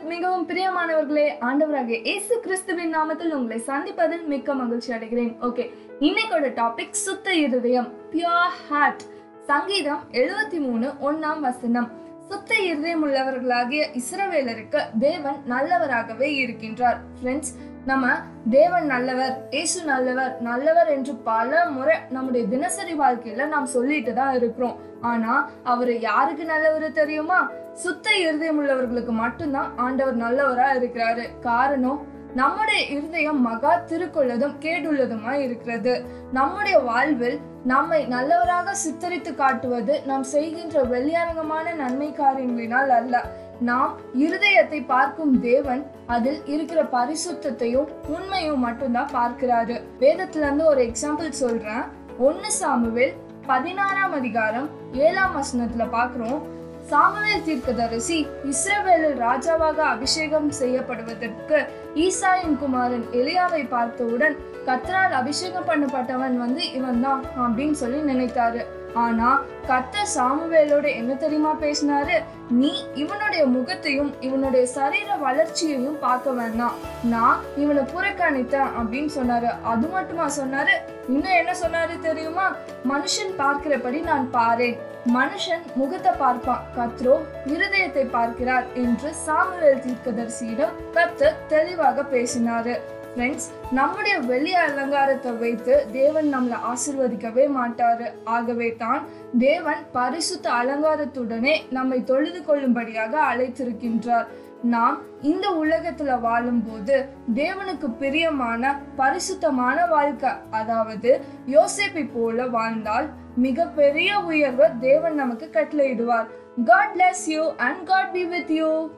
மிகவும் பிரியமானவர்களே ஆண்டவராக இயேசு கிறிஸ்துவின் நாமத்தில் உங்களை சந்திப்பதில் மிக்க மகிழ்ச்சி அடைகிறேன். ஓகே இன்னைக்கோட டாபிக் சுத்த இருதயம் பியூர் ஹார்ட் சங்கீதம் எழுபத்தி மூணு ஒன்னாம் வசனம். சுத்த இருதயம் உள்ளவர்களாகிய இஸ்ரவேலருக்கு தேவன் நல்லவராகவே இருக்கின்றார். ஃப்ரெண்ட்ஸ் நம்ம தேவன் நல்லவர் இயேசு நல்லவர் நல்லவர் என்று பல முறை நம்முடைய தினசரி வாழ்க்கையில நாம் சொல்லிட்டு தான் இருக்கிறோம். ஆனா அவர் யாருக்கு நல்லவர் தெரியுமா? சுத்த இருதயம் உள்ளவர்களுக்கு மட்டும்தான் ஆண்டவர் நல்லவரா இருக்கிறாரு. காரணம் நம்முடைய இருதயம் மகா திருக்குள்ளதும் கேடுள்ளதுமா இருக்கிறது. நம்முடைய வாழ்வில் நம்மை நல்லவராக சித்தரித்து காட்டுவது நாம் செய்கின்ற வெளியரங்கமான நன்மை காரியங்களினால் அல்ல. நாம் இருதயத்தை பார்க்கும் தேவன் அதில் இருக்கிற பரிசுத்தையும் உண்மையும் மட்டும்தான் பார்க்கிறாரு. வேதத்துல இருந்து ஒரு எக்ஸாம்பிள் சொல்றேன். ஒன்னு சாமுவில் பதினாறாம் அதிகாரம் ஏழாம் வசனத்துல பாக்குறோம் சாமுவேல் தீர்க்கதரிசி இஸ்ரவேலில் ராஜாவாக அபிஷேகம் செய்யப்படுவதற்கு ஈசாயின் குமாரன் எலியாவை பார்த்தவுடன் கத்தரால் அபிஷேகம் பண்ணப்பட்டவன் வந்து இவன் தான் அப்படின்னு சொல்லி நினைத்தாரு. ஆனா கத்த சாமுவேலோட என்ன தெரியுமா பேசினாரு? நீ இவனுடைய முகத்தையும் இவனுடைய சரீர வளர்ச்சியையும் பார்க்க வேண்டாம். நான் இவனை புறக்கணித்தேன் அப்படின்னு சொன்னாரு. அது மட்டுமா சொன்னாரு? இன்னும் என்ன சொன்னாரு தெரியுமா? மனுஷன் பார்க்கிறபடி நான் பாரேன். மனுஷன் முகத்தை பார்ப்பான் கத்ரோ இருதயத்தை பார்க்கிறார் என்று சாமுவேல் தீர்க்கதரிசியிடம் கத்தர் தெளிவாக பேசினாரு. ஃப்ரெண்ட்ஸ் நம்முடைய வெளி அலங்காரத்தை வைத்து தேவன் நம்மளை ஆசிர்வதிக்கவே மாட்டாரு. ஆகவே தான் தேவன் பரிசுத்த அலங்காரத்துடனே நம்மை தொழுது கொள்ளும்படியாக அழைத்திருக்கின்றார். நாம் இந்த உலகத்துல வாழும்போது தேவனுக்கு பிரியமான பரிசுத்தமான வாழ்க்கை. அதாவது யோசிப்பை போல வாழ்ந்தால் மிக பெரிய உயர்வை தேவன் நமக்கு கட்டளையிடுவார். God bless you and God be with you